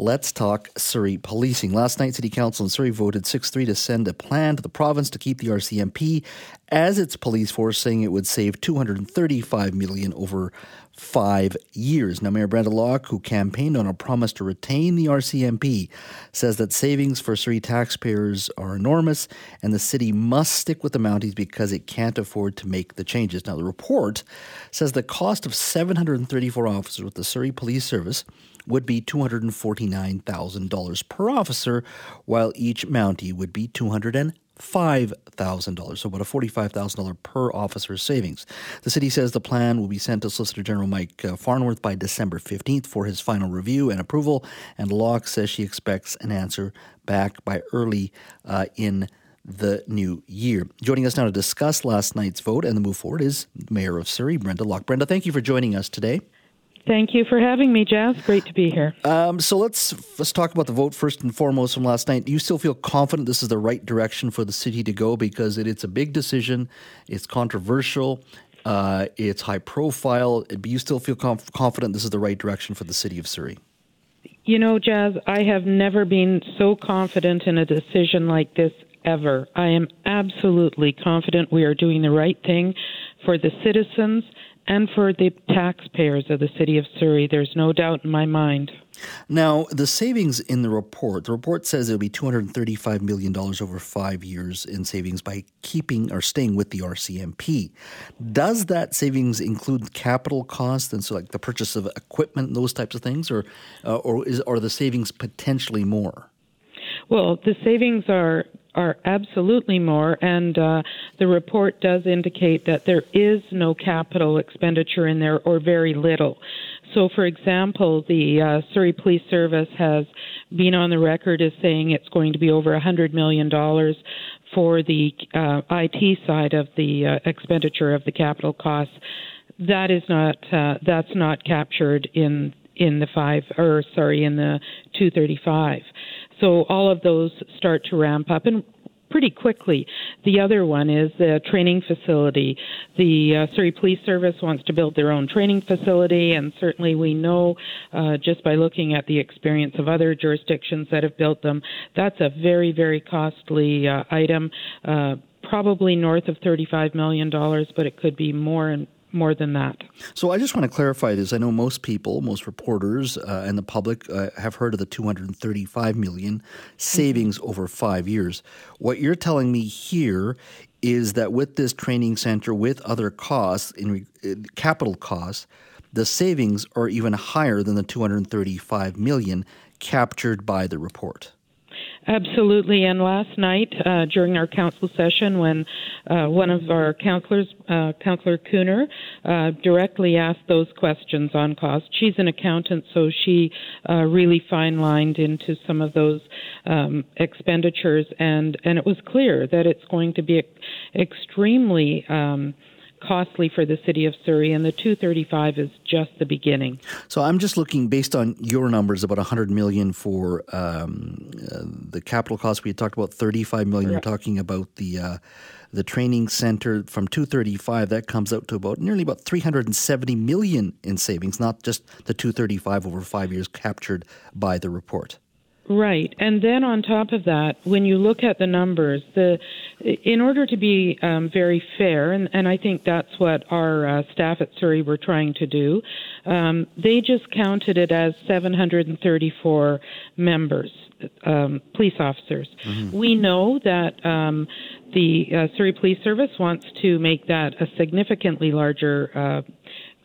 Let's talk Surrey policing. Last night, City Council in Surrey voted 6 3 to send a plan to the province to keep the RCMP as its police force, saying it would save 235 million over five years. Now, Mayor Brenda Locke, who campaigned on a promise to retain the RCMP, says that savings for Surrey taxpayers are enormous and the city must stick with the Mounties because it can't afford to make the changes. Now, the report says the cost of 734 officers with the Surrey Police Service would be $249,000 per officer, while each Mountie would be 200 $5,000, so about a $45,000 per officer savings. The city says the plan will be sent to Solicitor General Mike uh, Farnworth by December 15th for his final review and approval, and Locke says she expects an answer back by early uh, in the new year. Joining us now to discuss last night's vote and the move forward is Mayor of Surrey, Brenda Locke. Brenda, thank you for joining us today. Thank you for having me, Jas. Great to be here. Um, so let's let's talk about the vote first and foremost from last night. Do you still feel confident this is the right direction for the city to go because it, it's a big decision, it's controversial, uh, it's high profile. But you still feel conf- confident this is the right direction for the city of Surrey? You know, Jas, I have never been so confident in a decision like this ever. I am absolutely confident we are doing the right thing for the citizens and for the taxpayers of the city of Surrey. There's no doubt in my mind. Now, the savings in the report, the report says it'll be $235 million over five years in savings by keeping or staying with the RCMP. Does that savings include capital costs and so like the purchase of equipment, those types of things, or, uh, or is, are the savings potentially more? Well, the savings are are absolutely more, and uh, the report does indicate that there is no capital expenditure in there or very little. So, for example, the uh, Surrey Police Service has been on the record as saying it's going to be over $100 million for the uh, IT side of the uh, expenditure of the capital costs. That is not uh, that's not captured in in the five or sorry in the 235. So all of those start to ramp up and pretty quickly. The other one is the training facility. The uh, Surrey Police Service wants to build their own training facility, and certainly we know uh, just by looking at the experience of other jurisdictions that have built them, that's a very, very costly uh, item. Uh, probably north of $35 million, but it could be more and more than that. So I just want to clarify this. I know most people, most reporters, uh, and the public uh, have heard of the 235 million savings mm-hmm. over five years. What you're telling me here is that with this training center, with other costs, in uh, capital costs, the savings are even higher than the 235 million captured by the report. Absolutely. And last night, uh, during our council session, when uh, one of our councillors, uh, Councillor Kooner, uh, directly asked those questions on cost, she's an accountant, so she uh, really fine lined into some of those um, expenditures, and, and it was clear that it's going to be extremely. Um, costly for the city of Surrey, and the 235 is just the beginning. So I'm just looking based on your numbers, about 100 million for um, uh, the capital cost. We had talked about 35 million. We're talking about the uh, the training center from 235 that comes out to about nearly about 370 million in savings, not just the 235 over five years captured by the report. Right. And then on top of that, when you look at the numbers, the in order to be um, very fair, and, and I think that's what our uh, staff at Surrey were trying to do, um, they just counted it as 734 members, um, police officers. Mm-hmm. We know that um, the uh, Surrey Police Service wants to make that a significantly larger uh,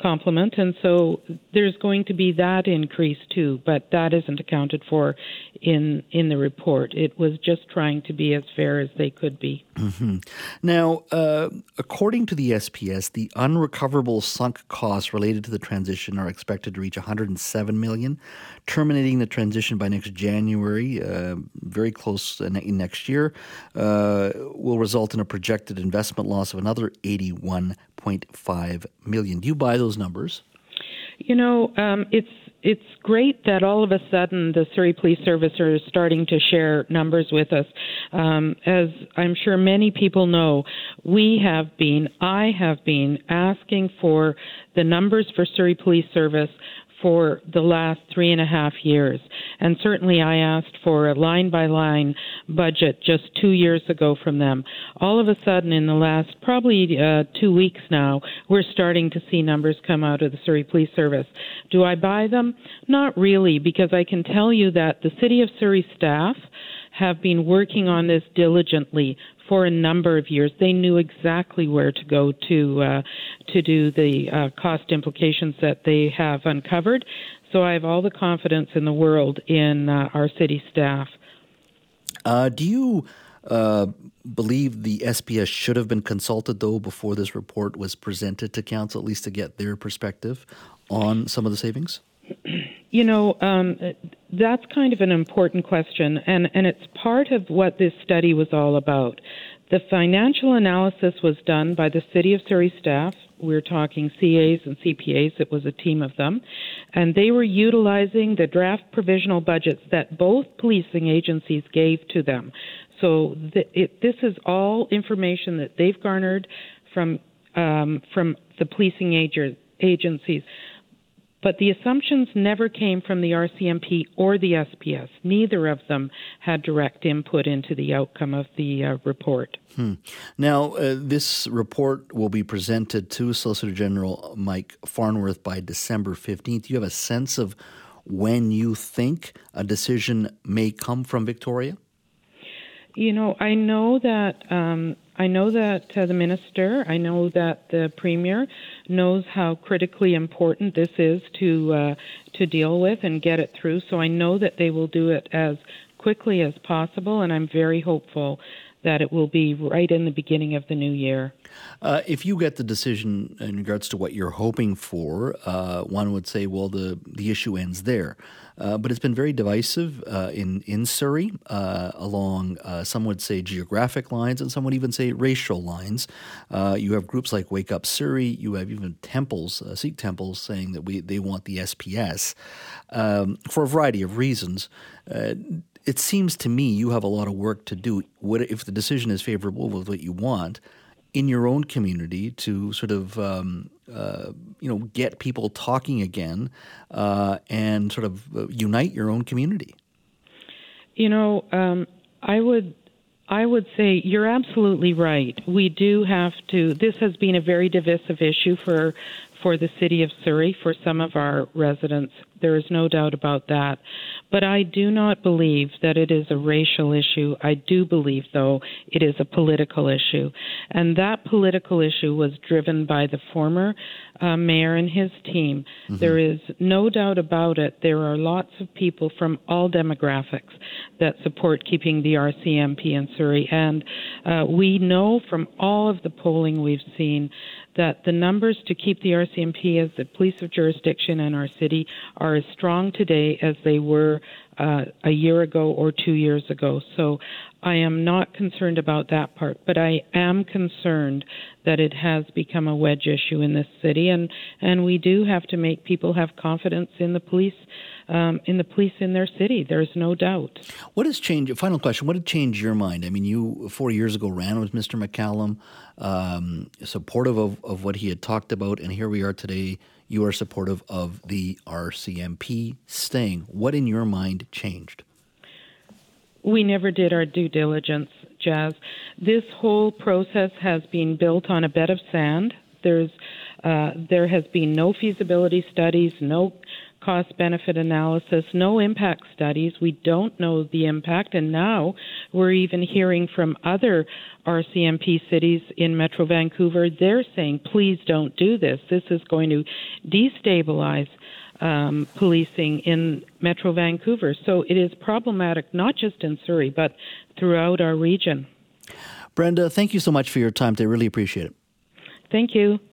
complement, and so there's going to be that increase too, but that isn't accounted for in in the report. It was just trying to be as fair as they could be. Mm-hmm. Now, uh, according to the SPS, the unrecoverable sunk costs related to the transition are expected to reach 107 million, terminating the transition by next January, uh, very close next year, uh, will result in a projected investment loss of another 81.5 million. Do you buy those numbers? You know, um, it's it's great that all of a sudden the Surrey Police Service are starting to share numbers with us. Um, as I'm sure many people know, we have been, I have been asking for the numbers for Surrey Police Service for the last three and a half years. And certainly I asked for a line by line budget just two years ago from them. All of a sudden, in the last probably uh, two weeks now, we're starting to see numbers come out of the Surrey Police Service. Do I buy them? Not really, because I can tell you that the City of Surrey staff have been working on this diligently for a number of years. They knew exactly where to go to uh, to do the uh, cost implications that they have uncovered. So I have all the confidence in the world in uh, our city staff. Uh, do you uh, believe the SPS should have been consulted though before this report was presented to council, at least to get their perspective on some of the savings? You know, um, that's kind of an important question, and, and it's part of what this study was all about. The financial analysis was done by the City of Surrey staff. We're talking CAs and CPAs, it was a team of them. And they were utilizing the draft provisional budgets that both policing agencies gave to them. So th- it, this is all information that they've garnered from um, from the policing ag- agencies. But the assumptions never came from the RCMP or the SPS. Neither of them had direct input into the outcome of the uh, report. Hmm. Now, uh, this report will be presented to Solicitor General Mike Farnworth by December 15th. Do you have a sense of when you think a decision may come from Victoria? You know, I know that um, I know that uh, the minister, I know that the premier knows how critically important this is to uh, to deal with and get it through. So I know that they will do it as quickly as possible, and I'm very hopeful that it will be right in the beginning of the new year. Uh, if you get the decision in regards to what you're hoping for, uh, one would say, well, the, the issue ends there. Uh, but it's been very divisive uh, in, in Surrey uh, along, uh, some would say, geographic lines, and some would even say racial lines. you have groups like Wake Up Surrey, you have even temples, Sikh temples, saying that we, they want the SPS um, for a variety of reasons it seems to me you have a lot of work to do. What if the decision is favorable with what you want in your own community to sort of um, uh, you know get people talking again uh, and sort of uh, unite your own community? You know, um, I would I would say you're absolutely right. We do have to. This has been a very divisive issue for for the city of Surrey, for some of our residents. There is no doubt about that. But I do not believe that it is a racial issue. I do believe, though, it is a political issue. And that political issue was driven by the former uh, mayor and his team. Mm-hmm. There is no doubt about it. There are lots of people from all demographics that support keeping the RCMP in Surrey. And uh, we know from all of the polling we've seen that the numbers to keep the RCMP as the police of jurisdiction in our city are as strong today as they were uh, a year ago or two years ago. So I am not concerned about that part, but I am concerned that it has become a wedge issue in this city, and and we do have to make people have confidence in the police. Um, in the police in their city, there's no doubt. What has changed? Final question: What did change your mind? I mean, you four years ago ran with Mr. McCallum, um, supportive of, of what he had talked about, and here we are today. You are supportive of the RCMP staying. What in your mind changed? We never did our due diligence, Jas. This whole process has been built on a bed of sand. There's uh, there has been no feasibility studies, no cost benefit analysis, no impact studies. We don't know the impact, and now we're even hearing from other RCMP cities in Metro Vancouver. They're saying, please don't do this. This is going to destabilize um, policing in Metro Vancouver. So it is problematic not just in Surrey, but throughout our region. Brenda, thank you so much for your time. I really appreciate it. Thank you.